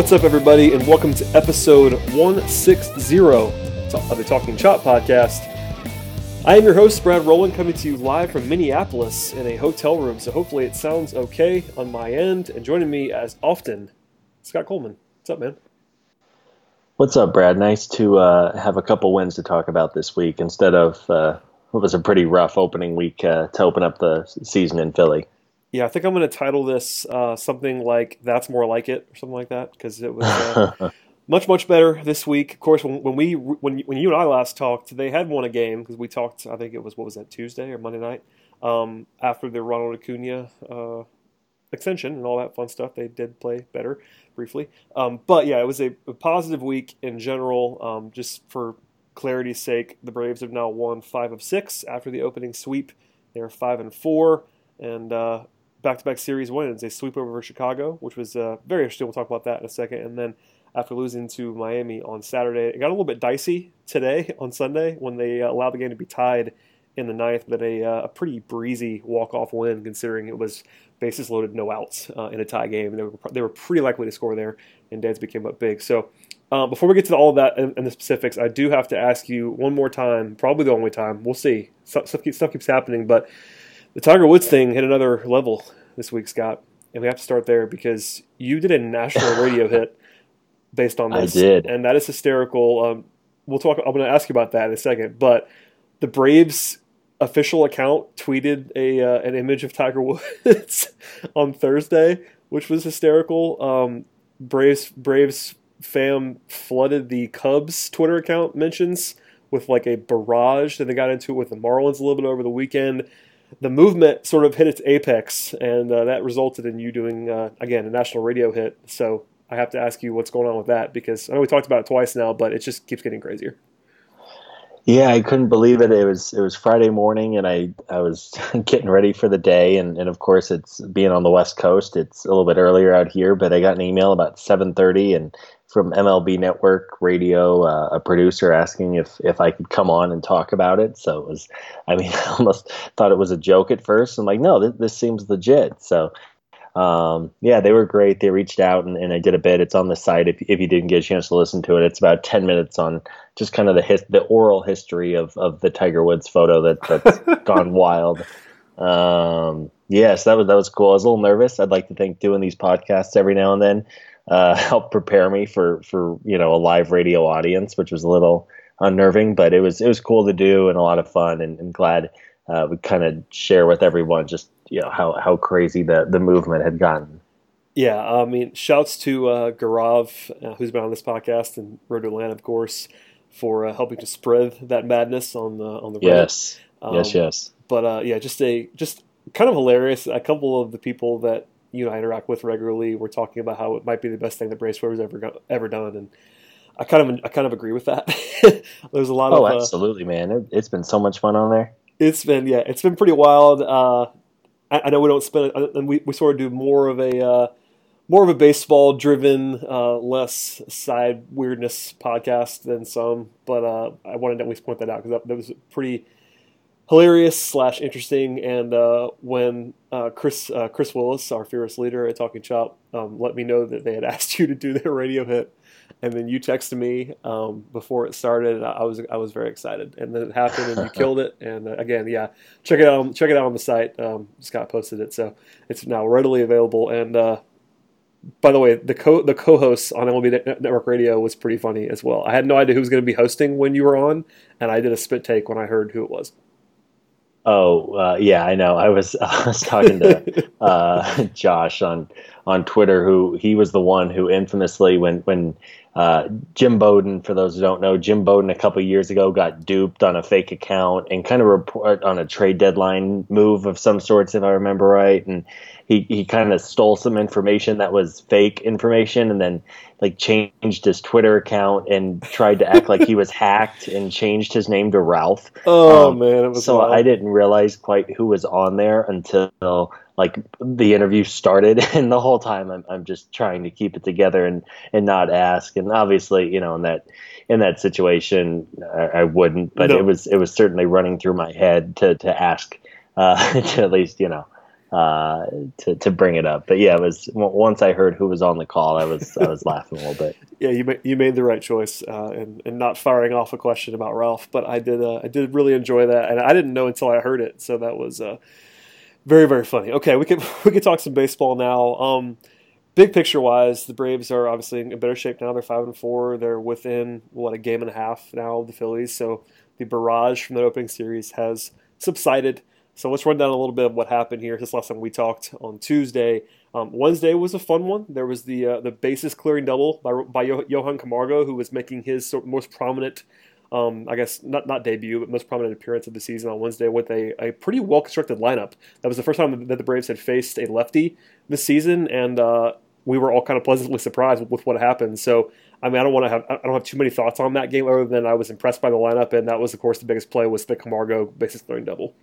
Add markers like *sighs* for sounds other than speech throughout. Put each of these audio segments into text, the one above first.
What's up, everybody, and welcome to episode 160 of the Talking Chop podcast. I am your host, Brad Rowland, coming to you live from Minneapolis in a hotel room, so hopefully it sounds okay on my end. And joining me, as often, Scott Coleman. What's up, man? What's up, Brad? Nice to uh, have a couple wins to talk about this week instead of uh, what was a pretty rough opening week uh, to open up the season in Philly. Yeah, I think I'm going to title this uh, something like "That's More Like It" or something like that because it was uh, *laughs* much much better this week. Of course, when, when we when when you and I last talked, they had won a game because we talked. I think it was what was that Tuesday or Monday night um, after the Ronald Acuna uh, extension and all that fun stuff. They did play better briefly, um, but yeah, it was a, a positive week in general. Um, just for clarity's sake, the Braves have now won five of six after the opening sweep. They're five and four, and uh, back-to-back series wins. They sweep over Chicago, which was uh, very interesting. We'll talk about that in a second. And then after losing to Miami on Saturday, it got a little bit dicey today *laughs* on Sunday when they uh, allowed the game to be tied in the ninth, but a, uh, a pretty breezy walk-off win considering it was bases loaded, no outs uh, in a tie game. They were, they were pretty likely to score there, and Dansby came up big. So uh, before we get to all of that and, and, the specifics, I do have to ask you one more time, probably the only time. We'll see. Stuff, stuff keeps happening, but the Tiger Woods thing hit another level this week, Scott, and we have to start there because you did a national *laughs* radio hit based on this. I did, and that is hysterical. Um, we'll talk. I'm going to ask you about that in a second, but the Braves official account tweeted a uh, an image of Tiger *laughs* Woods on Thursday, which was hysterical. Um, Braves Braves fam flooded the Cubs Twitter account mentions with like a barrage. Then they got into it with the Marlins a little bit over the weekend the movement sort of hit its apex, and uh, that resulted in you doing uh, again a national radio hit. So I have to ask you what's going on with that because I know we talked about it twice now, but it just keeps getting crazier. Yeah, I couldn't believe it. It was it was Friday morning, and I I was *laughs* getting ready for the day, and, and of course it's being on the West Coast. It's a little bit earlier out here, but I got an email about seven thirty, and from MLB Network Radio, uh, a producer asking if if I could come on and talk about it. So it was, I mean, *laughs* I almost thought it was a joke at first. I'm like, no, this, this seems legit. So um, yeah, they were great. They reached out and, and I did a bit. It's on the site if if you didn't get a chance to listen to it. It's about ten minutes on just kind of the his, the oral history of of the Tiger Woods photo that that's *laughs* gone wild. Um, yes, that was that was cool. I was a little nervous. I'd like to think doing these podcasts every now and then uh, *laughs* helped prepare me for for you know a live radio audience, which was a little unnerving, but it was it was cool to do and a lot of fun, and, and glad uh, we kind of share with everyone just you know how how crazy the the movement had gotten. Yeah, I mean, shouts to uh, Gaurav, uh, who's been on this podcast, and Road to Atlanta, of course, for uh, helping to spread that madness on the on the yes, um, yes, yes. But uh, yeah, just a just kind of hilarious. A couple of the people that you and I interact with regularly, we're talking about how it might be the best thing that Braves has ever ever done, and I kind of I kind of agree with that. *laughs* There's a lot oh, of oh, absolutely, man. It, has been so much fun on there. It's been yeah, it's been pretty wild. Uh, I, I, know we don't spend and we, we sort of do more of a uh, more of a baseball driven, uh, less side weirdness podcast than some, but uh, I wanted to at least point that out because that, that was pretty hilarious slash interesting. And uh, when uh, Chris uh, Chris Willis, our fearless leader at Talking Chop, um, let me know that they had *laughs* asked you to do their radio hit, and then you texted me um, before it started. I was I was very excited, and then it happened, and you *laughs* killed it. And uh, again, yeah, check it out. Check it out on the site. Um, Scott posted it, so it's now readily available. And uh, by the way, the co the co-host on MLB Network Radio was pretty funny as well. I had no idea who was going to be hosting when you were on, and I did a spit take when I heard who it was. Oh uh, yeah, I know. I was *laughs* I was talking to *laughs* uh, Josh on on Twitter, who he was the one who infamously when when uh, Jim Bowden, for those who don't know, Jim Bowden a couple years ago got duped on a fake account and kind of report on a trade deadline move of some sorts, if I remember right, and he he kind of stole some information that was fake information and then like changed his Twitter account and tried to act like he was *laughs* hacked and changed his name to Ralph. Oh um, man, so wild. I didn't realize quite who was on there until like the interview started, *laughs* and the whole time I'm I'm just trying to keep it together and and not ask. And obviously, you know, in that in that situation, I, I wouldn't, but no. it was it was certainly running through my head to to ask uh, *laughs* to at least you know uh, to to bring it up. But yeah, it was once I heard who was on the call, I was I was laughing a little bit. *laughs* Yeah, you made, you made the right choice uh, in, in not firing off a question about Ralph. But I did uh, I did really enjoy that, and I didn't know until I heard it, so that was uh, very very funny. Okay, we could *laughs* we could talk some baseball now. Um, big picture wise, the Braves are obviously in better shape now. They're five and four. They're within what a game and a half now of the Phillies. So the barrage from the opening series has subsided. So let's run down a little bit of what happened here since last time we talked on Tuesday. Um, Wednesday was a fun one. There was the uh, the bases clearing double by, by Johan Camargo, who was making his most prominent, um, I guess not not debut, but most prominent appearance of the season on Wednesday with a, a pretty well constructed lineup. That was the first time that the Braves had faced a lefty this season, and uh, we were all kind of pleasantly surprised with, what happened. So I mean, I don't want to have I don't have too many thoughts on that game other than I was impressed by the lineup, and that was of course the biggest play was the Camargo bases clearing double.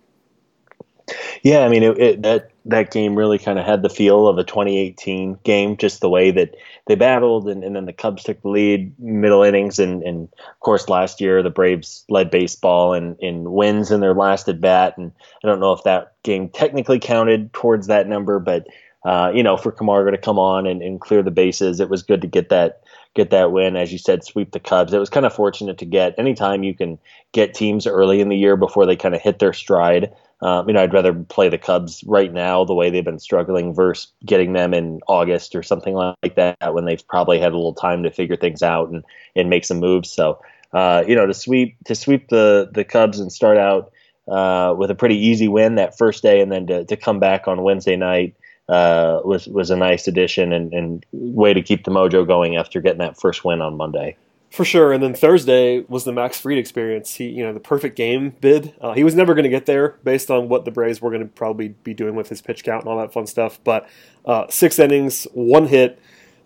Yeah, I mean, it, it, that that game really kind of had the feel of a 2018 game, just the way that they battled, and, and then the Cubs took the lead middle innings, and, and of course last year the Braves led baseball and in wins in their last at bat, and I don't know if that game technically counted towards that number, but uh, you know, for Camargo to come on and, and clear the bases, it was good to get that get that win, as you said, sweep the Cubs. It was kind of fortunate to get anytime you can get teams early in the year before they kind of hit their stride. Um, you know, I'd rather play the Cubs right now the way they've been struggling versus getting them in August or something like that when they've probably had a little time to figure things out and, and make some moves. So, uh, you know, to sweep to sweep the the Cubs and start out uh, with a pretty easy win that first day, and then to, to come back on Wednesday night uh, was was a nice addition and, and way to keep the mojo going after getting that first win on Monday. For sure, and then Thursday was the Max Fried experience. He, you know, the perfect game bid. Uh, he was never going to get there based on what the Braves were going to probably be doing with his pitch count and all that fun stuff. But uh, six innings, one hit,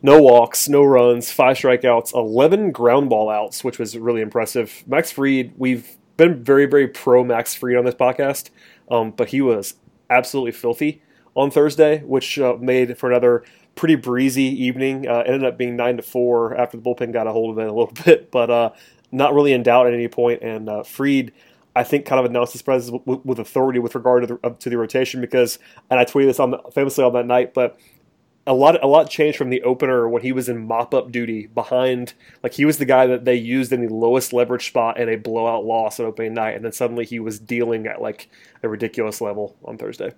no walks, no runs, five strikeouts, eleven ground ball outs, which was really impressive. Max Fried, we've been very, very pro Max Fried on this podcast, um, but he was absolutely filthy on Thursday, which uh, made for another pretty breezy evening. Uh, ended up being nine to four after the bullpen got a hold of it a little *laughs* bit, but uh, not really in doubt at any point. And uh, Fried, I think, kind of announced his presence with, with authority with regard to the, to the rotation because, and I tweeted this on the, famously on that night, but a lot a lot changed from the opener when he was in mop up duty behind like he was the guy that they used in the lowest leverage spot in a blowout loss on opening night and then suddenly he was dealing at like a ridiculous level on Thursday.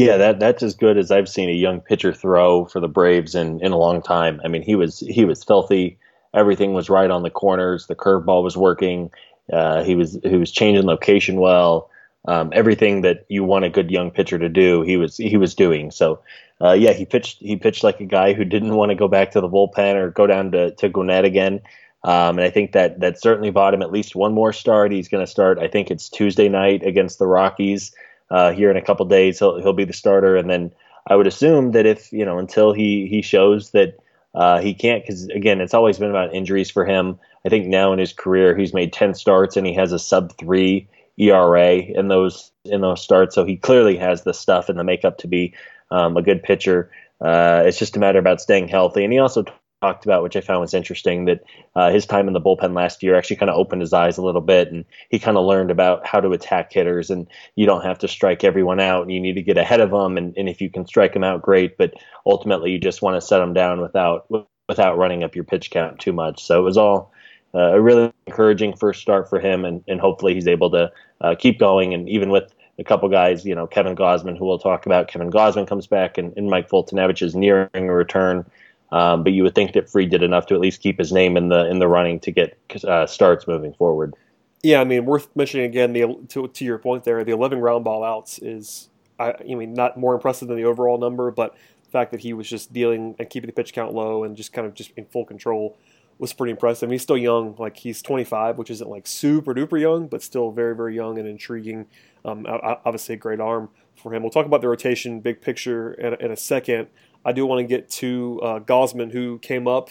Yeah, that that's as good as I've seen a young pitcher throw for the Braves in, in a long time. I mean, he was he was filthy. Everything was right on the corners. The curveball was working. Uh, he was he was changing location well. Um, everything that you want a good young pitcher to do, he was he was doing. So, uh, yeah, he pitched he pitched like a guy who didn't want to go back to the bullpen or go down to to Gwinnett again. Um, and I think that that certainly bought him at least one more start. He's going to start. I think it's Tuesday night against the Rockies uh, here in a couple days. He'll he'll be the starter, and then I would assume that if you know until he he shows that uh, he can't, because again, it's always been about injuries for him. I think now in his career, he's made ten starts and he has a sub three ERA in those in those starts. So he clearly has the stuff and the makeup to be um, a good pitcher. Uh, it's just a matter about staying healthy. And he also talked about, which I found was interesting, that uh, his time in the bullpen last year actually kind of opened his eyes a little bit, and he kind of learned about how to attack hitters, and you don't have to strike everyone out, and you need to get ahead of them, and, and if you can strike them out, great, but ultimately you just want to set them down without without running up your pitch count too much. So it was all uh, a really encouraging first start for him, and, and hopefully he's able to uh, keep going, and even with a couple guys, you know, Kevin Gausman, who we'll talk about. Kevin Gausman comes back, and, and Mike Foltynewicz is nearing a return. Um, but you would think that Fried did enough to at least keep his name in the in the running to get uh, starts moving forward. Yeah, I mean, worth mentioning again. The to, to your point there, the 11 ground ball outs is, I, I mean, not more impressive than the overall number, but the fact that he was just dealing and keeping the pitch count low and just kind of just in full control was pretty impressive. And he's still young, like he's 25, which isn't like super duper young, but still very very young and intriguing. Um, obviously, a great arm for him. We'll talk about the rotation, big picture in, in a second. I do want to get to uh, Gausman, who came up,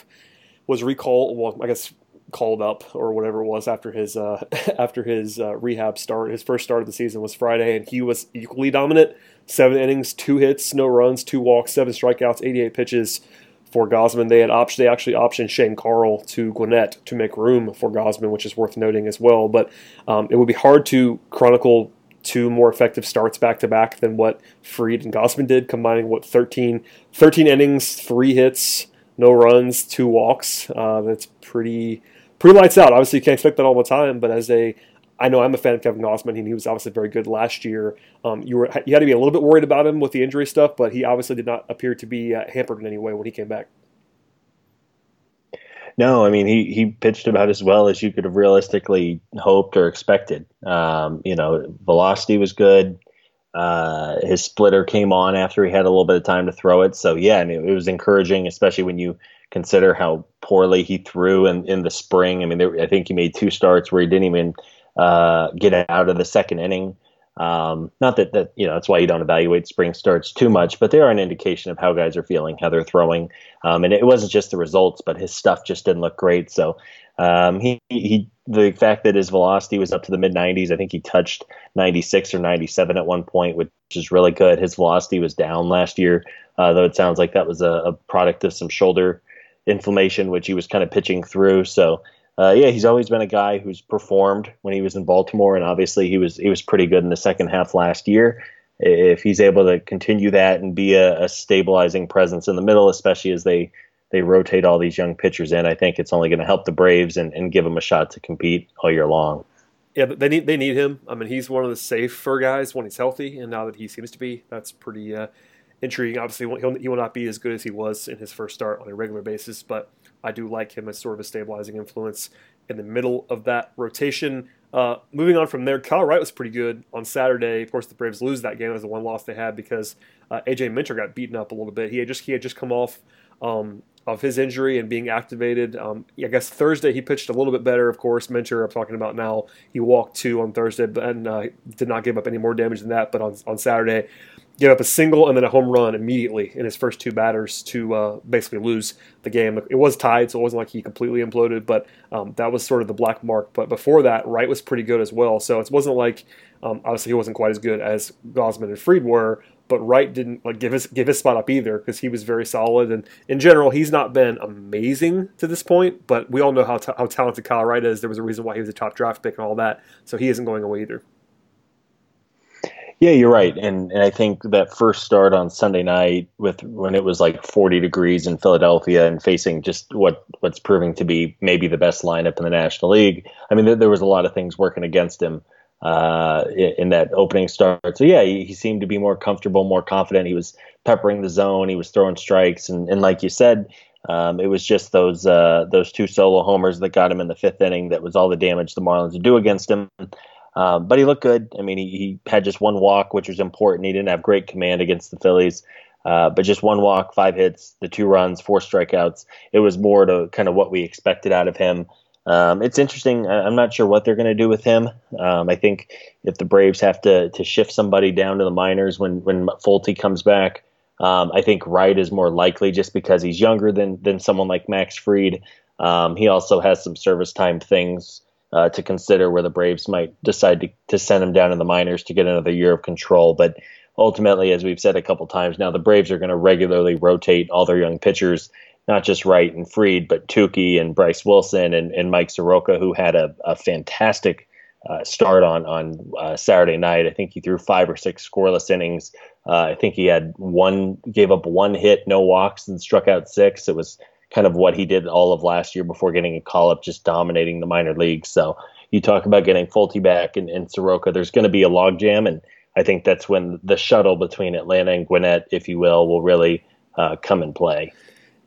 was recalled. Well, I guess called up or whatever it was after his uh, *laughs* after his uh, rehab start. His first start of the season was Friday, and he was equally dominant. Seven innings, two hits, no runs, two walks, seven strikeouts, 88 pitches for Gausman. They had op- they actually optioned Shane Carle to Gwinnett to make room for Gausman, which is worth noting as well. But um, it would be hard to chronicle two more effective starts back to back than what Fried and Gausman did, combining what 13, 13 innings, three hits, no runs, two walks. Uh, that's pretty pretty lights out. Obviously, you can't expect that all the time, but as a I know I'm a fan of Kevin Gausman, and he was obviously very good last year. Um, you were you had to be a little bit worried about him with the injury stuff, but he obviously did not appear to be uh, hampered in any way when he came back. No, I mean he he pitched about as well as you could have realistically hoped or expected. Um, you know, velocity was good. Uh, his splitter came on after he had a little bit of time to throw it. So yeah, it was encouraging, especially when you consider how poorly he threw in, in the spring. I mean, there, I think he made two starts where he didn't even uh, get out of the second inning. Um, not that that you know that's why you don't evaluate spring starts too much, but they are an indication of how guys are feeling, how they're throwing, um, and it wasn't just the results, but his stuff just didn't look great. So um, he he the fact that his velocity was up to the mid 90s, I think he touched 96 or 97 at one point, which is really good. His velocity was down last year, uh, though it sounds like that was a, a product of some shoulder inflammation, which he was kind of pitching through. So uh, yeah, he's always been a guy who's performed when he was in Baltimore, and obviously he was he was pretty good in the second half last year. If he's able to continue that and be a, a stabilizing presence in the middle, especially as they they rotate all these young pitchers in, I think it's only going to help the Braves and, and give them a shot to compete all year long. Yeah, they need they need him. I mean, he's one of the safer guys when he's healthy, and now that he seems to be, that's pretty uh, intriguing. Obviously, he'll, he will not be as good as he was in his first start on a regular basis, but I do like him as sort of a stabilizing influence in the middle of that rotation. Uh, moving on from there, Kyle Wright was pretty good on Saturday. Of course, the Braves lose that game as the one loss they had because uh, AJ Minter got beaten up a little bit. He had just he had just come off um, of his injury and being activated. Um, I guess Thursday he pitched a little bit better. Of course, Minter I'm talking about now. He walked two on Thursday and uh, did not give up any more damage than that. But on on Saturday, gave up a single and then a home run immediately in his first two batters to uh, basically lose the game. It was tied, so it wasn't like he completely imploded, but um, that was sort of the black mark. But before that, Wright was pretty good as well. So it wasn't like um, obviously he wasn't quite as good as Gausman and Fried were, but Wright didn't like give his give his spot up either because he was very solid. And in general, he's not been amazing to this point, but we all know how t- how talented Kyle Wright is. There was a reason why he was a top draft pick and all that, so he isn't going away either. Yeah, you're right, and and I think that first start on Sunday night with when it was like 40 degrees in Philadelphia and facing just what what's proving to be maybe the best lineup in the National League. I mean, there, there was a lot of things working against him uh, in, that opening start. So yeah, he, he, seemed to be more comfortable, more confident. He was peppering the zone, he was throwing strikes, and and like you said. Um, it was just those uh, those two solo homers that got him in the fifth inning that was all the damage the Marlins would do against him. Um, but he looked good. I mean, he, he had just one walk, which was important. He didn't have great command against the Phillies, uh, but just one walk, five hits, the two runs, four strikeouts. It was more to kind of what we expected out of him. Um, it's interesting. I'm not sure what they're going to do with him. Um, I think if the Braves have to to shift somebody down to the minors when when Folty comes back, um, I think Wright is more likely just because he's younger than than someone like Max Fried. Um, he also has some service time things uh, to consider where the Braves might decide to, to send him down to the minors to get another year of control. But ultimately, as we've said a couple times now, the Braves are going to regularly rotate all their young pitchers, not just Wright and Fried, but Touki and Bryce Wilson and, and Mike Soroka, who had a, a fantastic uh, start on on uh, Saturday night. I think he threw five or six scoreless innings. Uh, I think he had one, gave up one hit, no walks, and struck out six. It was kind of what he did all of last year before getting a call up, just dominating the minor leagues. So you talk about getting Folty back and, and Soroka, there's going to be a logjam, and I think that's when the shuttle between Atlanta and Gwinnett, if you will, will really uh, come and play.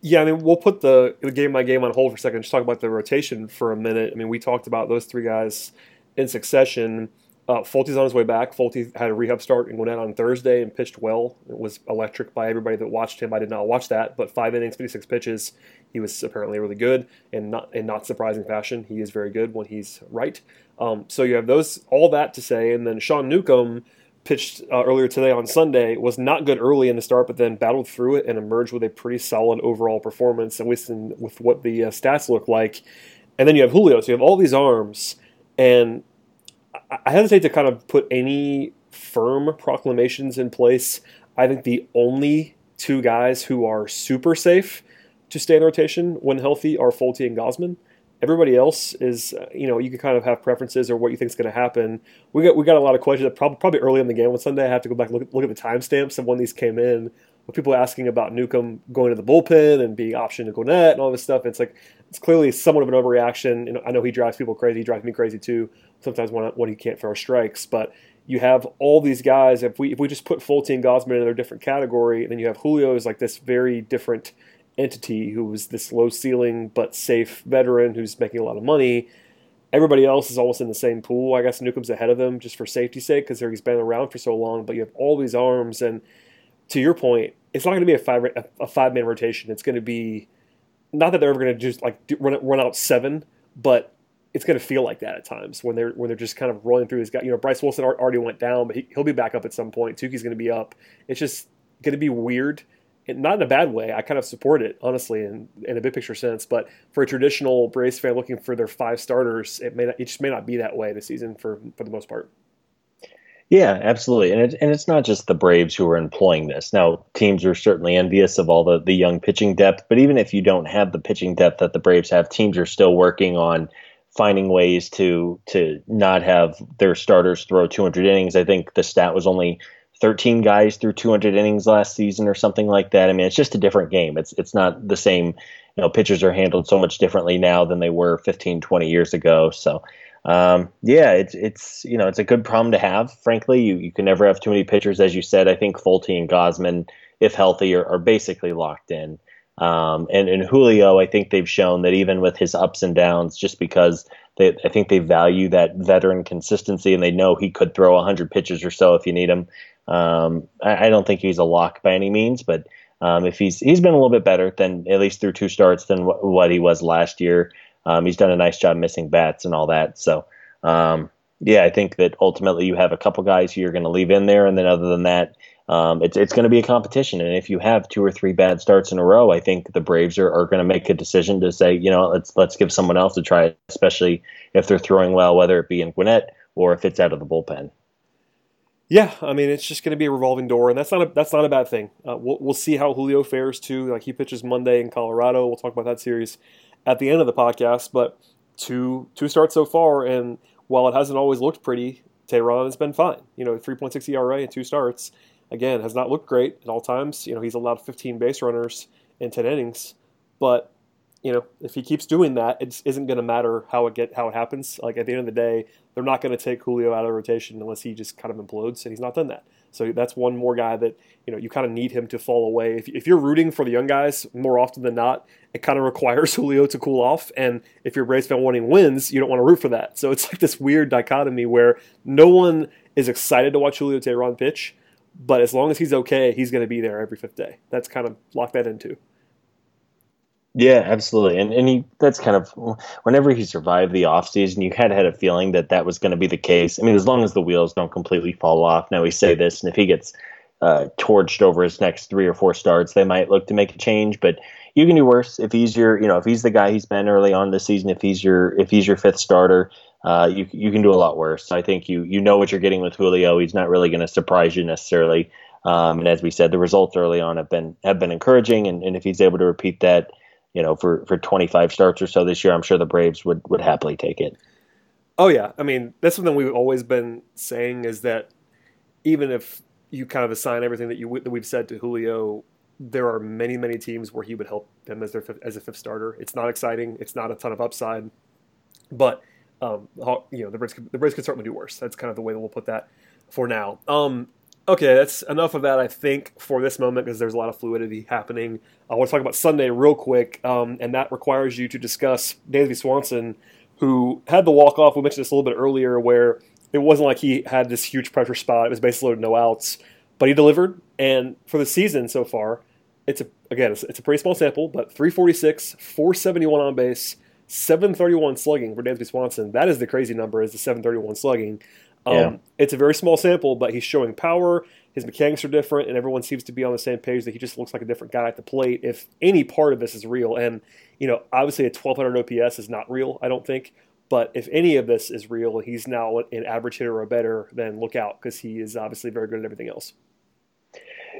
Yeah, I mean, we'll put the, the game by game on hold for a second. Just talk about the rotation for a minute. I mean, we talked about those three guys in succession. Uh, on his way back. Folty had a rehab start in Gwinnett on Thursday and pitched well. It was electric by everybody that watched him. I did not watch that, but five innings, 56 pitches. He was apparently really good, and not in not surprising fashion, he is very good when he's right. Um, so you have those all that to say, and then Sean Newcomb pitched uh, earlier today on Sunday was not good early in the start, but then battled through it and emerged with a pretty solid overall performance, and with with what the uh, stats look like. And then you have Julio, so you have all these arms, and I hesitate to kind of put any firm proclamations in place. I think the only two guys who are super safe to stay in rotation when healthy are Folty and Gausman. Everybody else is, uh, you know, you can kind of have preferences or what you think is going to happen. We got we got a lot of questions. Probably, probably early in the game on Sunday. I have to go back and look, look at the timestamps of when these came in. With people asking about Newcomb going to the bullpen and being optioned to Gwinnett and all this stuff. It's like it's clearly somewhat of an overreaction. Know, I know he drives people crazy. He drives me crazy too. Sometimes when when he can't throw strikes, but you have all these guys. If we if we just put Folty and Gausman in a different category, then you have Julio is like this very different entity who was this low ceiling but safe veteran who's making a lot of money. Everybody else is almost in the same pool. I guess Newcomb's ahead of them just for safety's sake because he's been around for so long. But you have all these arms, and to your point, it's not going to be a five a five man rotation. It's going to be not that they're ever going to just like run run out seven, but it's going to feel like that at times when they're when they're just kind of rolling through his guy. You know, Bryce Wilson already went down, but he, will be back up at some point. Touki's going to be up. It's just going to be weird and not in a bad way. I kind of support it honestly, in in a big picture sense. But for a traditional Braves fan looking for their five starters, it may not, it just may not be that way this season for for the most part. Yeah, absolutely, and it, and it's not just the Braves who are employing this. Now, teams are certainly envious of all the the young pitching depth, but even if you don't have the pitching depth that the Braves have, teams are still working on finding ways to to not have their starters throw 200 innings. I think the stat was only 13 guys through 200 innings last season or something like that. I mean, it's just a different game. It's it's not the same. You know, pitchers are handled so much differently now than they were 15, 20 years ago. So, um, yeah, it's it's you know it's a good problem to have. Frankly, you you can never have too many pitchers, as you said. I think Folty and Gausman, if healthy, are, are basically locked in. Um, and, and Julio, I think they've shown that even with his ups and downs, just because they, I think they value that veteran consistency and they know he could throw 100 pitches or so if you need him. Um, I, I, don't think he's a lock by any means, but um, if he's he's been a little bit better than at least through two starts than what he was last year. Um, he's done a nice job missing bats and all that. So um, yeah, I think that ultimately you have a couple guys who you're going to leave in there, and then other than that, um, it's it's going to be a competition. And if you have two or three bad starts in a row, I think the Braves are, are going to make a decision to say, you know, let's let's give someone else a try, especially if they're throwing well, whether it be in Gwinnett or if it's out of the bullpen. Yeah, I mean it's just going to be a revolving door, and that's not a that's not a bad thing. Uh, we'll we'll see how Julio fares too. Like he pitches Monday in Colorado. We'll talk about that series at the end of the podcast. But two two starts so far, and while it hasn't always looked pretty, Teheran has been fine. You know, 3.6 ERA in two starts. Again, has not looked great at all times. You know, he's allowed 15 base runners in 10 innings, but you know, if he keeps doing that, it isn't going to matter how it get how it happens. Like at the end of the day, they're not going to take Julio out of the rotation unless he just kind of implodes, and he's not done that. So that's one more guy that you know you kind of need him to fall away. If, if you're rooting for the young guys, more often than not, it kind of requires *laughs* Julio to cool off. And if you're Braves fan wanting wins, you don't want to root for that. So it's like this weird dichotomy where no one is excited to watch Julio Teheran pitch, but as long as he's okay, he's going to be there every fifth day. That's kind of lock that into. Yeah, absolutely. And and he that's kind of whenever he survived the offseason, you had had a feeling that that was going to be the case. I mean, as long as the wheels don't completely fall off. Now we say this, and if he gets uh, torched over his next three or four starts, they might look to make a change. But you can do worse if he's your, you know, if he's the guy he's been early on this season. If he's your, if he's your fifth starter, uh, you you can do a lot worse. I think you you know what you're getting with Julio. He's not really going to surprise you necessarily. Um, and as we said, the results early on have been have been encouraging. And, and if he's able to repeat that you know, for, for 25 starts or so this year, I'm sure the Braves would, would happily take it. Oh, yeah. I mean, that's something we've always been saying is that even if you kind of assign everything that, you, that we've said to Julio, there are many, many teams where he would help them as, their as a fifth starter. It's not exciting. It's not a ton of upside. But, um, you know, the Braves, the Braves could certainly do worse. That's kind of the way that we'll put that for now. Um, Okay, that's enough of that, I think, for this moment because there's a lot of fluidity happening. I want to talk about Sunday real quick, um, and that requires you to discuss Dansby Swanson, who had the walk off. We mentioned this a little bit earlier, where it wasn't like he had this huge pressure spot. It was basically loaded, no outs, but he delivered. And for the season so far, it's a again, it's, it's a pretty small sample, but 346, 471 on base, 731 slugging for Dansby Swanson. That is the crazy number, is the 731 slugging. Um, yeah. It's a very small sample, but he's showing power. His mechanics are different, and everyone seems to be on the same page that he just looks like a different guy at the plate. If any part of this is real, and you know, obviously a 1200 OPS is not real, I don't think. But if any of this is real, he's now an average hitter or better, then look out because he is obviously very good at everything else.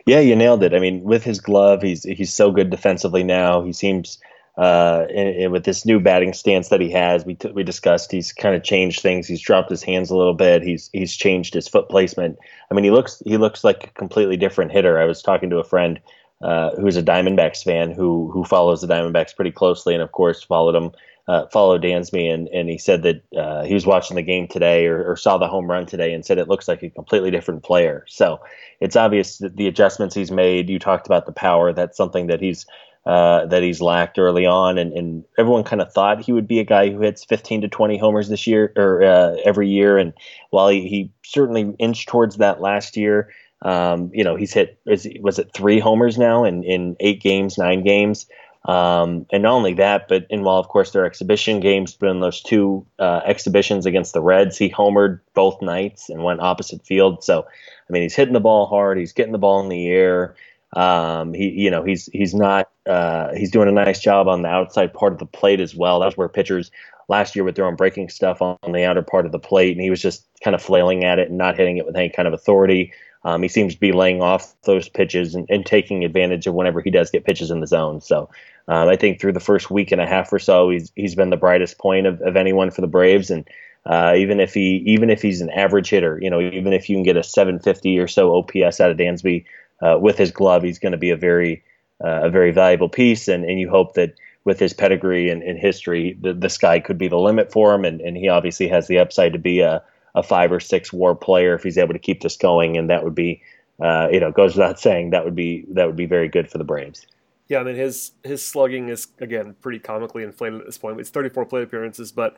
Yeah, you nailed it. I mean, with his glove, he's he's so good defensively now. He seems uh, and, and, with this new batting stance that he has, we, t- we discussed he's kind of changed things. He's dropped his hands a little bit. He's he's changed his foot placement. I mean, he looks he looks like a completely different hitter. I was talking to a friend uh, who's a Diamondbacks fan who who follows the Diamondbacks pretty closely, and of course followed him uh, followed Dansby, and and he said that uh, he was watching the game today or, or saw the home run today, and said it looks like a completely different player. So it's obvious that the adjustments he's made. You talked about the power. That's something that he's uh, that he's lacked early on, and, and everyone kind of thought he would be a guy who hits 15 to 20 homers this year or uh, every year. And while he, he certainly inched towards that last year, um, you know he's hit is, was it three homers now in in eight games, nine games. Um, and not only that, but and while of course their exhibition games, but in those two uh, exhibitions against the Reds, he homered both nights and went opposite field. So, I mean, he's hitting the ball hard, he's getting the ball in the air. Um, he, you know, he's he's not uh, he's doing a nice job on the outside part of the plate as well. That's where pitchers last year were throwing breaking stuff on, on the outer part of the plate, and he was just kind of flailing at it and not hitting it with any kind of authority. Um, he seems to be laying off those pitches and, and, taking advantage of whenever he does get pitches in the zone. So um, I think through the first week and a half or so, he's he's been the brightest point of, of anyone for the Braves. And uh, even if he even if he's an average hitter, you know, even if you can get a 750 or so OPS out of Dansby, uh, with his glove, he's going to be a very uh, a very valuable piece, and, and you hope that with his pedigree and, and history, the, the sky could be the limit for him, and, and he obviously has the upside to be a, a five or six WAR player if he's able to keep this going, and that would be, uh, you know, goes without saying that would be that would be very good for the Braves. Yeah, I mean his his slugging is again pretty comically inflated at this point. It's 34 plate appearances, but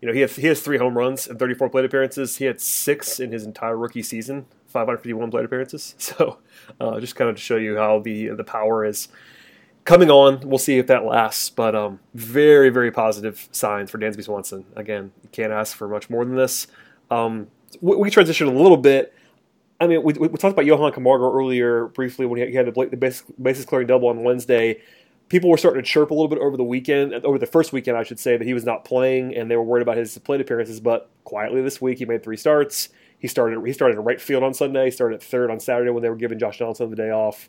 you know he has he has three home runs and 34 plate appearances. He had six in his entire rookie season. 551 plate appearances. *laughs* So uh, just kind of to show you how the the power is coming on. We'll see if that lasts, but um, very very positive signs for Dansby Swanson. Again, you can't ask for much more than this. Um, we, we transitioned a little bit. I mean, we, we talked about Johan Camargo earlier briefly when he had the, the bases clearing double on Wednesday. People were starting to chirp a little bit over the weekend, over the first weekend, I should say, that he was not playing, and they were worried about his plate appearances. But quietly this week, he made three starts. He started he started in right field on Sunday. Started at third on Saturday when they were giving Josh Donaldson the day off.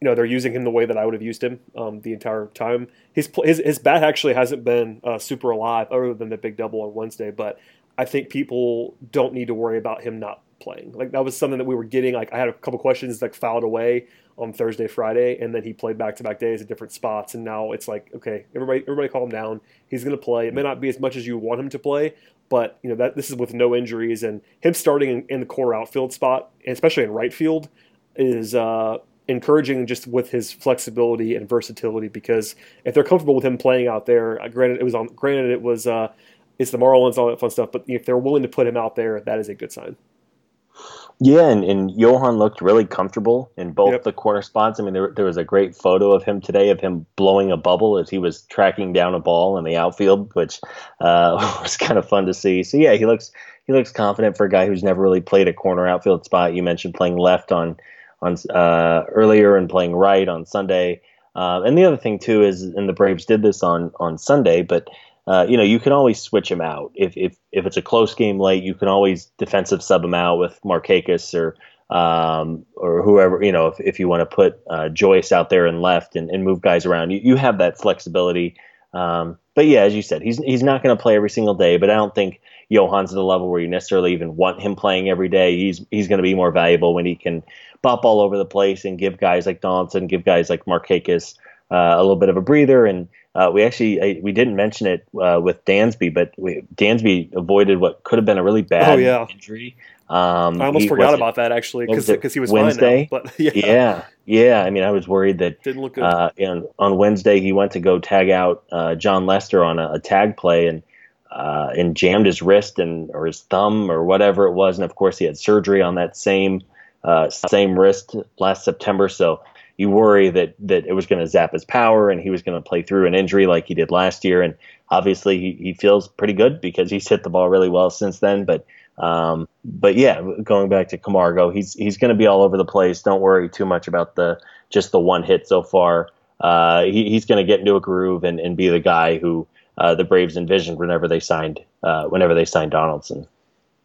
You know they're using him the way that I would have used him um, the entire time. His, his his bat actually hasn't been uh, super alive other than the big double on Wednesday, but I think people don't need to worry about him not playing. Like that was something that we were getting. Like I had a couple questions like filed away on Thursday, Friday, and then he played back to back days at different spots. And now it's like, okay, everybody, everybody, calm down. He's going to play. It may not be as much as you want him to play, but you know that this is with no injuries and him starting in, in the core outfield spot, especially in right field, is uh, encouraging just with his flexibility and versatility. Because if they're comfortable with him playing out there, uh, granted it was on, granted it was uh, it's the Marlins, all that fun stuff, but if they're willing to put him out there, that is a good sign. Yeah, and, and Johan looked really comfortable in both yep. the corner spots. I mean, there, there was a great photo of him today of him blowing a bubble as he was tracking down a ball in the outfield, which uh, *laughs* was kind of fun to see. So yeah, he looks he looks confident for a guy who's never really played a corner outfield spot. You mentioned playing left on on uh, earlier and playing right on Sunday. Uh, and the other thing too is, and the Braves did this on on Sunday, but uh, you know, you can always switch him out. If, if if it's a close game late, you can always defensive sub him out with Markakis or um, or whoever. You know, if, if you want to put uh, Joyce out there and left and, and move guys around, you, you have that flexibility. Um, but yeah, as you said, he's he's not going to play every single day. But I don't think Johan's at the level where you necessarily even want him playing every day. He's he's going to be more valuable when he can bop all over the place and give guys like Donaldson, give guys like Markakis a little bit of a breather and uh, we actually I, we didn't mention it uh, with Dansby, but we, Dansby avoided what could have been a really bad oh, yeah. injury. Um, I almost forgot about that actually because he was Wednesday. Now, but *laughs* yeah. yeah. yeah, I mean, I was worried that didn't look good. Uh, and on Wednesday, he went to go tag out uh, Jon Lester on a, a tag play and uh, and jammed his wrist and or his thumb or whatever it was, and of course he had surgery on that same uh, same wrist last September. So you worry that that it was going to zap his power and he was going to play through an injury like he did last year. And obviously, he, he feels pretty good because he's hit the ball really well since then. But um, but yeah, going back to Camargo, he's he's going to be all over the place. Don't worry too much about the just the one hit so far. Uh, he, he's going to get into a groove and, and be the guy who uh, the Braves envisioned whenever they signed uh, whenever they signed Donaldson.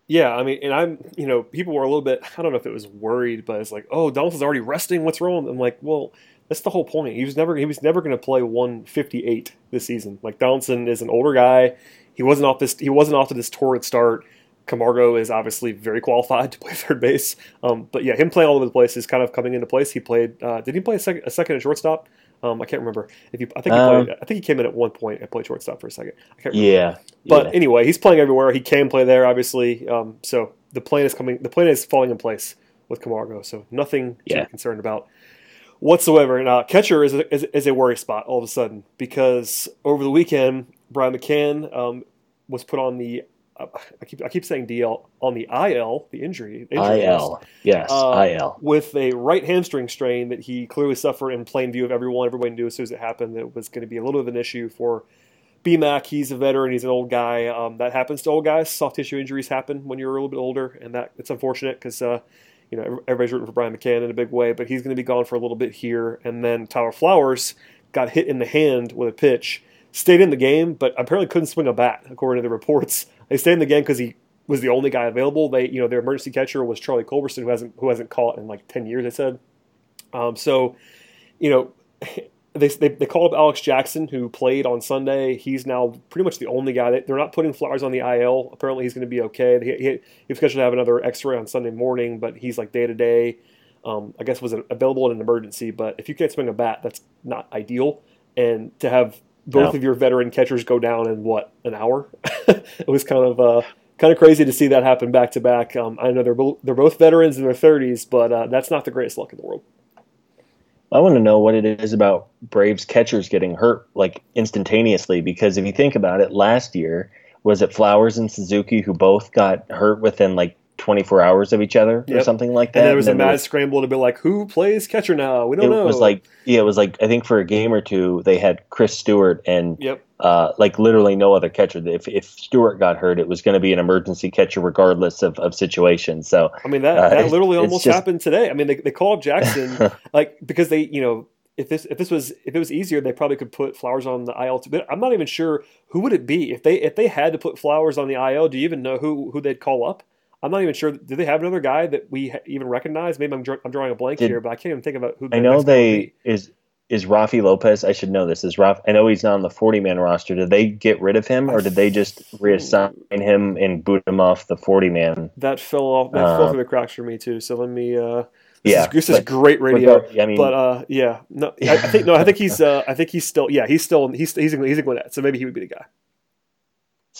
Yeah, I mean, and I'm, you know, people were a little bit, I don't know if it was worried, but it's like, oh, Donaldson's already resting. What's wrong? I'm like, well, that's the whole point. He was never, he was never going to play 158 this season. Like Donaldson is an older guy. He wasn't off this, he wasn't off to this torrid start. Camargo is obviously very qualified *laughs* to play third base. Um, but yeah, him playing all over the place is kind of coming into place. He played, uh, did he play a second, a second at shortstop? Um, I can't remember if he. I think he Um, played. I think he came in at one point and played shortstop for a second. I can't remember. Yeah, But yeah. anyway, he's playing everywhere. He can play there, obviously. Um, so the plan is coming. The plan is falling in place with Camargo. So nothing to be concerned about whatsoever. And uh, catcher is a, is, is a worry spot all of a sudden because over the weekend, Brian McCann um, was put on the. I keep I keep saying DL on the IL, the injury, injury list IL, yes, Uh, IL. with a right hamstring strain that he clearly suffered in plain view of everyone. Everybody knew as soon as it happened that it was going to be a little bit of an issue for BMAC. He's a veteran. He's an old guy. Um, that happens to old guys. Soft tissue injuries happen when you're a little bit older, and that it's unfortunate because uh, you know everybody's rooting for Brian McCann in a big way, but he's going to be gone for a little bit here. And then Tyler Flowers got hit in the hand with a pitch, stayed in the game, but apparently couldn't swing a bat according to the reports. They stayed in the game because he was the only guy available. They, you know, their emergency catcher was Charlie Culberson, who hasn't who hasn't caught in like ten years. They said. Um, so, you know, *laughs* they, they they called up Alex Jackson, who played on Sunday. He's now pretty much the only guy. That, they're not putting Flowers on the IL. Apparently, he's going to be okay. He, he, he's scheduled to have another X-ray on Sunday morning, but he's like day to day. Um, I guess was available in an emergency, but if you can't swing a bat, that's not ideal. And to have both No. of your veteran catchers go down in what an hour, *laughs* it was kind of uh, kind of crazy to see that happen back to back. Um, I know they're both they're both veterans in their 30s, but uh, that's not the greatest luck in the world. I want to know what it is about Braves catchers getting hurt like instantaneously because if you think about it, last year was it Flowers and Suzuki who both got hurt within like 24 hours of each other or something like that. And there was a then mad scramble to be like, who plays catcher now? We don't it know. was like yeah, it was like I think for a game or two they had Chris Stewart and yep, uh, like literally no other catcher. If if Stewart got hurt, it was going to be an emergency catcher regardless of, of situation. So I mean that Uh, that literally almost just- happened today. I mean they they called up Jackson *laughs* like because they you know if this if this was if it was easier they probably could put Flowers on the IL. But I'm not even sure who would it be if they if they had to put Flowers on the IL. Do you even know who who they'd call up? I'm not even sure. Do they have another guy that we even recognize? Maybe I'm, I'm drawing a blank Did- here, but I can't even think about who. I know next guy would they is is Raffy Lopez. I should know this. Is Raf? I know he's not on the 40 man roster. Did they get rid of him or did they just reassign him and boot him off the 40 man? that fell off. That Uh, fell through the cracks for me too. So let me. Uh, this Yeah, is, this is great radio. Regard- I mean, But uh, yeah, no, I, I think no, I think he's, uh, I think he's still, yeah, he's still, he's he's he's a Gwinnett, so maybe he would be the guy.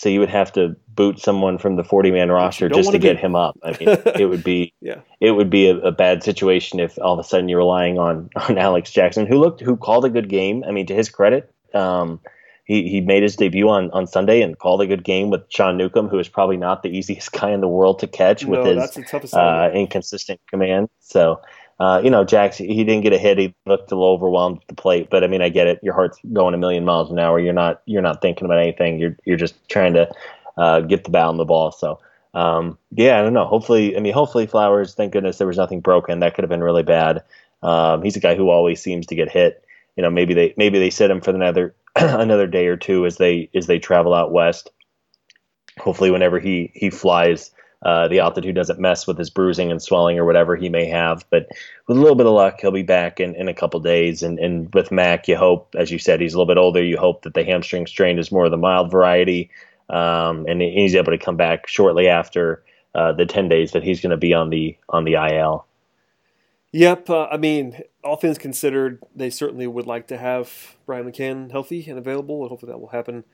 So you would have to boot someone from the 40 man roster just to get be. him up. I mean, *laughs* it would be Yeah, it would be a, a bad situation if all of a sudden you're relying on *laughs* on Alex Jackson, who looked who called a good game. I mean, to his credit, um, he he made his debut on on Sunday and called a good game with Sean Newcomb, who is probably not the *laughs* easiest guy in the world to catch no, with his that's the toughest. uh, inconsistent command. So. Uh, you know, Jax, he didn't get a hit. He looked a little overwhelmed at the plate, but I mean, I get it. Your heart's going a million miles an hour. You're not, you're not thinking about anything. You're, you're just trying to uh, get the bat on the ball. So, um, yeah, I don't know. Hopefully, I mean, hopefully Flowers. Thank goodness there was nothing broken. That could have been really bad. Um, he's a guy who always seems to get hit. You know, maybe they maybe they sit him for another *clears throat* another day or two as they as they travel out west. Hopefully, whenever he he flies, uh, the altitude doesn't mess with his bruising and swelling or whatever he may have. But with a little bit of luck, he'll be back in, in a couple days. And, and with Mac, you hope, as you said, he's a little bit older. You hope that the hamstring strain is more of the mild variety, um, and he's able to come back shortly after uh, the ten days that he's going to be on the on the IL. Yep, uh, I mean, all things considered, they certainly would like to have Brian McCann healthy and available, and hopefully that will happen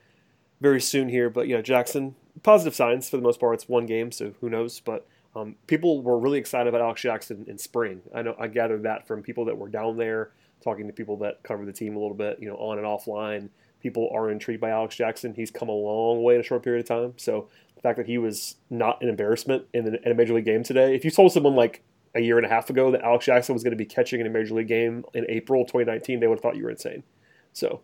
very soon here. But yeah, Jackson, positive signs for the most part. It's one game, so who knows? But um, people were really excited about Alex Jackson in spring. I know I gathered that from people that were down there, talking to people that cover the team a little bit, you know, on and offline. People are intrigued by Alex Jackson. He's come a long way in a short period of time. So the fact that he was not an embarrassment in, in a major league game today, if you told someone like a year and a half ago that Alex Jackson was going to be catching in a major league game in April 2019, they would have thought you were insane. So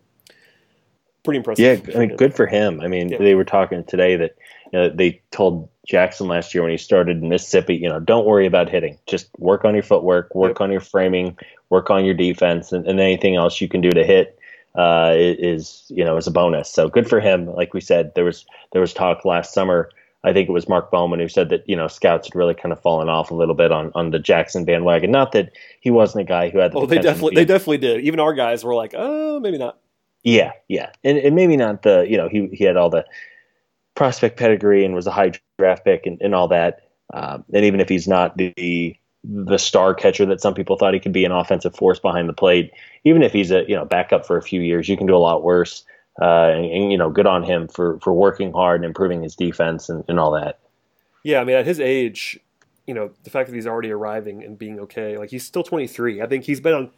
pretty impressive. Yeah, I mean, good for him. I mean, Yeah. they were talking today that you know, they told Jackson last year when he started in Mississippi, you know, don't worry about hitting. Just work on your footwork, work Yep. on your framing, work on your defense, and, and anything else you can do to hit uh, is you know is a bonus. So good for him. Like we said, there was there was talk last summer I think it was Mark Bowman who said that you know scouts had really kind of fallen off a little bit on, on the Jackson bandwagon. Not that he wasn't a guy who had. The oh, they definitely they definitely did. Even our guys were like, oh, maybe not. Yeah, yeah, and, and maybe not the you know he he had all the prospect pedigree and was a high draft pick and, and all that. Um, and even if he's not the the star catcher that some people thought he could be, an offensive force behind the plate, even if he's a you know backup for a few years, you can do a lot worse. Uh, and, and, you know, good on him for for working hard and improving his defense and, and all that. Yeah, I mean, at his age, you know, the fact that he's already arriving and being okay, like he's still 23. I think he's been on,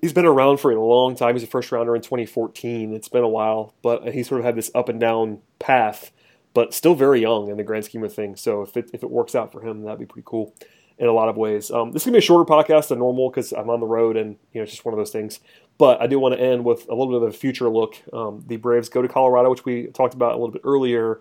he's been around for a long time. He's a first rounder in 2014. It's been a while, but he sort of had this up and down path, but still very young in the grand scheme of things. So if it if it works out for him, that'd be pretty cool in a lot of ways. Um, this is gonna be a shorter podcast than normal because I'm on the road and you know it's just one of those things. But I do want to end with a little bit of a future look. Um, the Braves go to Colorado, which we talked about a little bit earlier.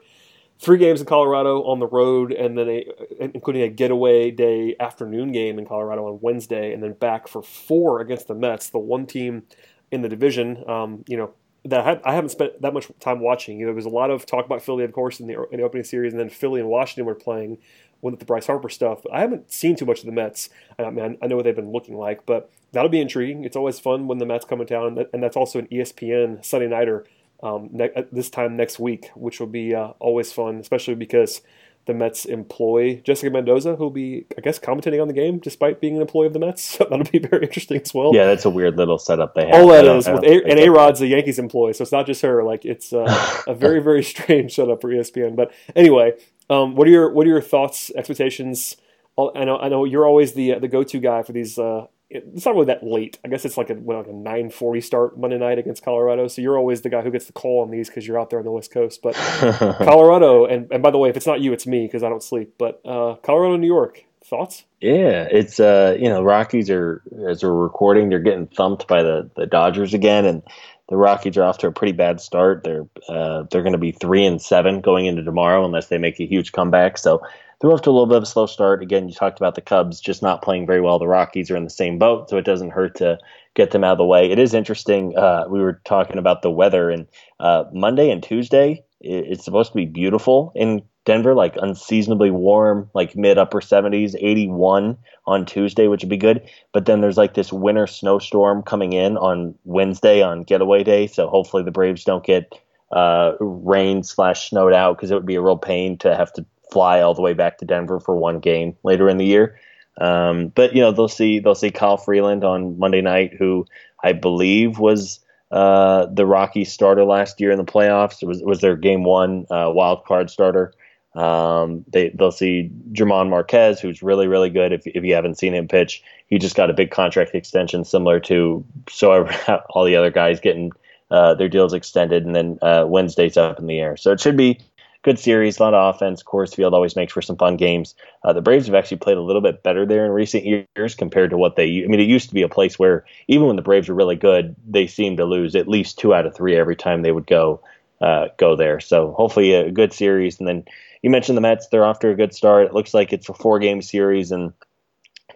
Three games in Colorado on the road, and then a, including a getaway day afternoon game in Colorado on Wednesday, and then back for four against the Mets, the one team in the division. Um, you know that I haven't spent that much time watching. You know, there was a lot of talk about Philly, of course, in the, in the opening series, and then Philly and Washington were playing with the Bryce Harper stuff. I haven't seen too much of the Mets. I mean, I know what they've been looking like, but that'll be intriguing. It's always fun when the Mets come in town, and that's also an ESPN Sunday nighter um, ne- this time next week, which will be uh, always fun, especially because the Mets employ Jessica Mendoza, who'll be, I guess, commentating on the game despite being an employee of the Mets. *laughs* So that'll be very interesting as well. Yeah, that's a weird little setup they have. All that is, with a- and A Rod's a Yankees employee, so it's not just her. Like it's uh, *laughs* a very, very strange setup for ESPN. But anyway, um, what are your what are your thoughts, expectations? I know I know you're always the the go to guy for these. Uh, it's not really that late. I guess it's like a like a nine forty start Monday night against Colorado. So you're always the guy who gets the call on these because you're out there on the West Coast. But *laughs* Colorado, and and by the way, if it's not you, it's me because I don't sleep. But uh, Colorado, New York, thoughts? Yeah, it's uh, you know, Rockies are as we're recording, they're getting thumped by the the Dodgers again, and the Rockies are off to a pretty bad start. They're uh, they're going to be three and seven going into tomorrow unless they make a huge comeback. So they're off to a little bit of a slow start. Again, you talked about the Cubs just not playing very well. The Rockies are in the same boat, so it doesn't hurt to get them out of the way. It is interesting. Uh, we were talking about the weather, and uh, Monday and Tuesday it's supposed to be beautiful in Denver, like unseasonably warm, like mid upper 70s, 81 on Tuesday, which would be good. But then there's like this winter snowstorm coming in on Wednesday on getaway day. So hopefully the Braves don't get uh, rain slash snowed out because it would be a real pain to have to fly all the way back to Denver for one game later in the year. Um, but you know they'll see they'll see Kyle Freeland on Monday night, who I believe was uh, the Rockies starter last year in the playoffs. It was was their game one uh, wild card starter. Um, they they'll see German Marquez, who's really really good. If if you haven't seen him pitch, he just got a big contract extension, similar to so *laughs* all the other guys getting uh, their deals extended, and then uh, Wednesday's up in the air. So it should be good series, a lot of offense. Coors Field always makes for some fun games. Uh, the Braves have actually played a little bit better there in recent years compared to what they. I mean, it used to be a place where even when the Braves were really good, they seemed to lose at least two out of three every time they would go uh, go there. So hopefully a good series, and then you mentioned the Mets; they're off to a good start. It looks like it's a four-game series, and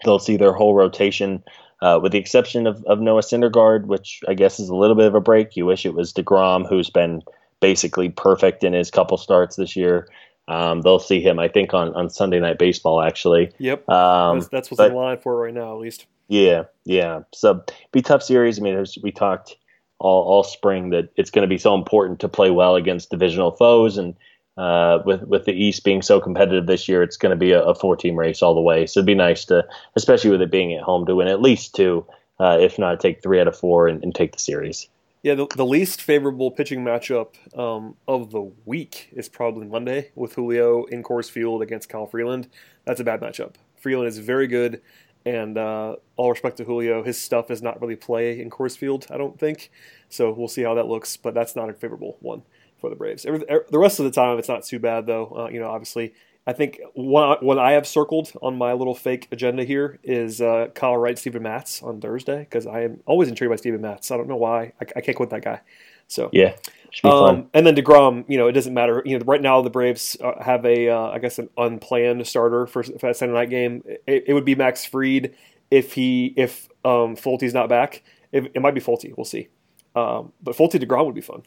they'll see their whole rotation, uh, with the exception of, of Noah Syndergaard, which I guess is a little bit of a break. You wish it was Degrom, who's been basically perfect in his couple starts this year. Um, they'll see him, I think, on, on Sunday Night Baseball. Actually, yep, um, that's, that's what's but, in line for right now, at least. Yeah, yeah. So be tough series. I mean, we talked all, all spring that it's going to be so important to play well against divisional foes, and uh, with with the East being so competitive this year, it's going to be a, a four team race all the way. So it'd be nice to, especially with it being at home, to win at least two, uh, if not take three out of four and, and take the series. Yeah, the, the least favorable pitching matchup um, of the week is probably Monday with Julio in Coors Field against Kyle Freeland. That's a bad matchup. Freeland is very good, and uh, all respect to Julio, his stuff does not really play in Coors Field, I don't think. So we'll see how that looks, but that's not a favorable one for the Braves. Every, the rest of the time, it's not too bad though. Uh, you know, obviously, I think what, what I have circled on my little fake agenda here is uh, Kyle Wright, Steven Matz on Thursday because I am always intrigued by Steven Matz. I don't know why. I, I can't quit that guy. So yeah, um, and then Degrom, you know, it doesn't matter. You know, right now the Braves uh, have a, uh, I guess, an unplanned starter for, for that Sunday night game. It, it, would be Max Fried if he if um, Folty's not back. It, it might be Folty. We'll see. Um, but Folty Degrom would be fun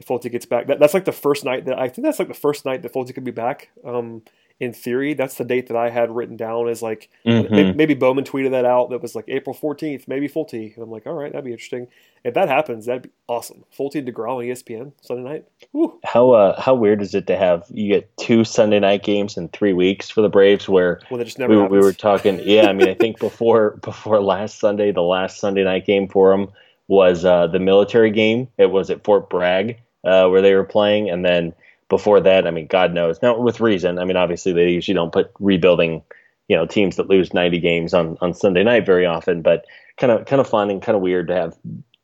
if Folty gets back. That, that's like the first night that I think that's like the first night that Folty could be back. Um, in theory, that's the date that I had written down as like Mhm. maybe, maybe Bowman tweeted that out. That was like April fourteenth, maybe Folty. And I'm like, all right, that'd be interesting. If that happens, that'd be awesome. Folty and Degrom on ESPN Sunday night. Woo. How uh, how weird is it to have you get two Sunday night games in three weeks for the Braves? Where Well, we, we were talking, yeah. I mean, I think before *laughs* before last Sunday, the last Sunday night game for them was uh, the military game. It was at Fort Bragg uh, where they were playing, and then before that, I mean, God knows. Now with reason. I mean, obviously they usually don't put rebuilding, you know, teams that lose ninety games on on Sunday night very often, but kind of kind of fun and kind of weird to have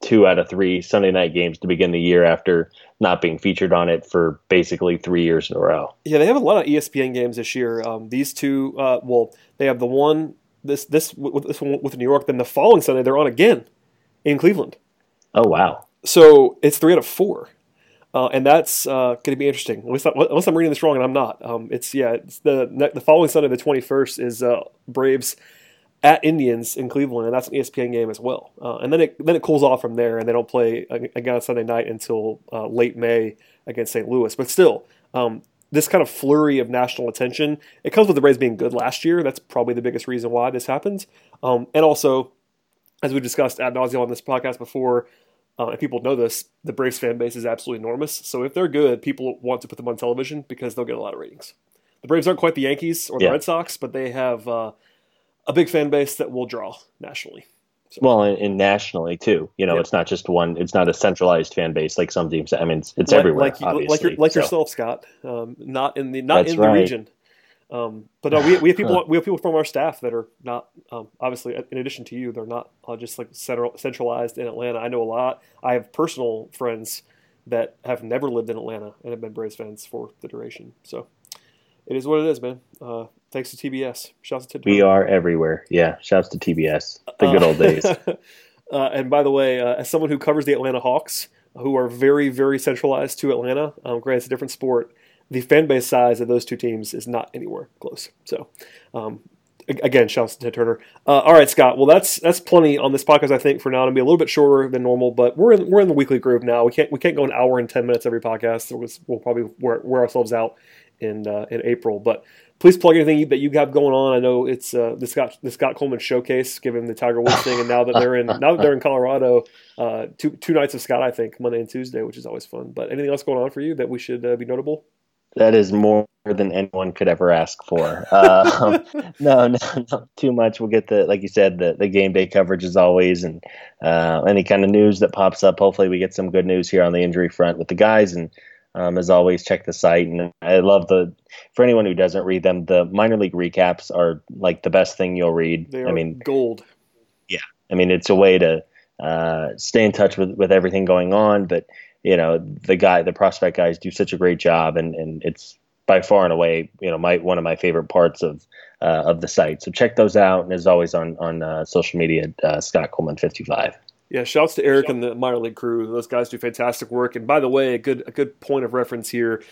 two out of three Sunday night games to begin the year after not being featured on it for basically three years in a row. Yeah, they have a lot of ESPN games this year. Um, these two, uh, well, they have the one this this this one with New York. Then the following Sunday they're on again in Cleveland. Oh wow. So it's three out of four, uh, and that's uh, going to be interesting. Unless, I, unless I'm reading this wrong, and I'm not. Um, it's yeah, it's the the following Sunday, the 21st, is uh, Braves at Indians in Cleveland, and that's an ESPN game as well. Uh, and then it then it cools off from there, and they don't play again on Sunday night until uh, late May against St. Louis. But still, um, this kind of flurry of national attention it comes with the Braves being good last year. That's probably the biggest reason why this happens. Um, and also, as we discussed ad nauseum on this podcast before, uh, and people know this, the Braves fan base is absolutely enormous. So if they're good, people want to put them on television because they'll get a lot of ratings. The Braves aren't quite the Yankees or the Yeah. Red Sox, but they have uh, a big fan base that will draw nationally. Well, and, and nationally too. You know, Yeah. it's not just one. It's not a centralized fan base like some teams. I mean, it's, it's like, everywhere. like, you- like, your, like So, yourself, Scott. Um, not in the not That's in the right. region. Um, but no, we, we have *sighs* people we have people from our staff that are not um, obviously in addition to you, they're not uh, just like central, centralized in Atlanta. I know a lot. I have personal friends that have never lived in Atlanta and have been Braves fans for the duration. So it is what it is, man. Uh, thanks to TBS. Shouts to TBS. We are everywhere. Yeah. Shouts to TBS. The good Uh, old days. *laughs* uh, and by the way, uh, as someone who covers the Atlanta Hawks, who are very, very centralized to Atlanta, um, granted it's a different sport, the fan base size of those two teams is not anywhere close. So, um, again, shouts to Ted Turner. Uh, all right, Scott. Well, that's that's plenty on this podcast. I think for now, it'll be a little bit shorter than normal, but we're in we're in the weekly groove now. We can't we can't go an hour and ten minutes every podcast. We'll, we'll probably wear, wear ourselves out in uh, in April, but please plug anything that you have going on. I know it's uh, the Scott the Scott Coleman showcase, given the Tiger Woods thing, and now that they're in now that they're in Colorado, uh, two two nights of Scott, I think Monday and Tuesday, which is always fun. But anything else going on for you that we should uh, be notable? That is more than anyone could ever ask for. Uh, *laughs* no, no, not too much. We'll get the, like you said, the, the game day coverage as always, and uh, any kind of news that pops up. Hopefully, we get some good news here on the injury front with the guys. And um, as always, check the site. And I love the for anyone who doesn't read them, the minor league recaps are like the best thing you'll read. They are I mean, gold. Yeah. I mean, it's a way to uh, stay in touch with, with everything going on. But you know, the guy, the prospect guys do such a great job, and, and it's by far and away, you know, my one of my favorite parts of uh, of the site. So check those out, and as always on on uh, social media, uh, Scott Coleman fifty five. Yeah, shouts to Eric and the minor league crew. Those guys do fantastic work. And by the way, a good a good point of reference here.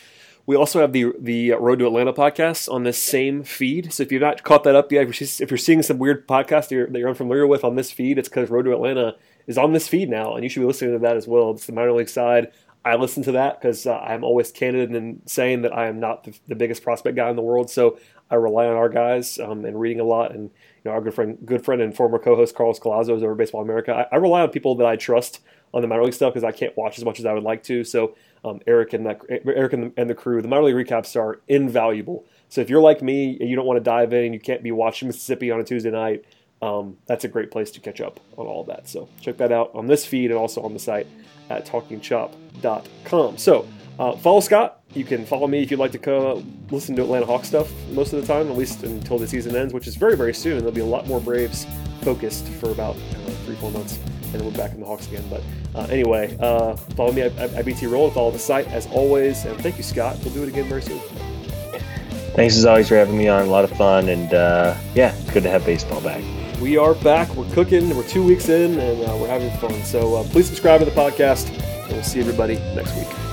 We also have the the Road to Atlanta podcast on this same feed. So if you've not caught that up yet, if you're, if you're seeing some weird podcast that you're, that you're unfamiliar with on this feed, it's because Road to Atlanta is on this feed now, and you should be listening to that as well. It's the minor league side. I listen to that because uh, I'm always candid in saying that I am not the, the biggest prospect guy in the world. So I rely on our guys um, and reading a lot. And you know, our good friend, good friend, and former co-host Carlos Collazo is over Baseball America. I, I rely on people that I trust on the minor league stuff because I can't watch as much as I would like to. So um, Eric and that Eric and the, and the crew, the minor league recaps are invaluable. So if you're like me and you don't want to dive in, and you can't be watching Mississippi on a Tuesday night. Um, that's a great place to catch up on all that. So check that out on this feed and also on the site at talkingchop.com. So uh, follow Scott. You can follow me if you'd like to co- listen to Atlanta Hawks stuff most of the time, at least until the season ends, which is very, very soon. There'll be a lot more Braves focused for about uh, three, four months, and then we're back in the Hawks again. But uh, anyway, uh, follow me at, at BTRowland and follow the site as always. And thank you, Scott. We'll do it again very soon. Thanks as always for having me on. A lot of fun, and uh, yeah, it's good to have baseball back. We are back. We're cooking. We're two weeks in, and uh, we're having fun. So uh, please subscribe to the podcast, and we'll see everybody next week.